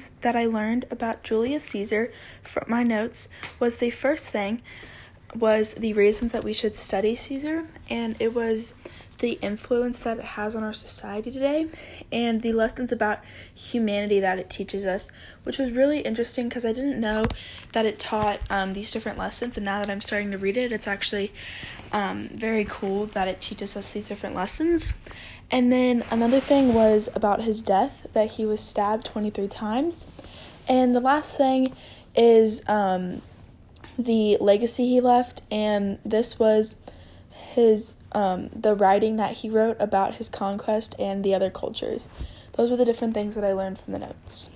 things that I learned about Julius Caesar from my notes was the first thing was the reasons that we should study Caesar, and it was the influence that it has on our society today and the lessons about humanity that it teaches us, which was really interesting because I didn't know that it taught um, these different lessons. And now that I'm starting to read it, it's actually um, very cool that it teaches us these different lessons. And then another thing was about his death, that he was stabbed 23 times. And the last thing is um, the legacy he left, and this was his um, the writing that he wrote about his conquest and the other cultures. Those were the different things that I learned from the notes.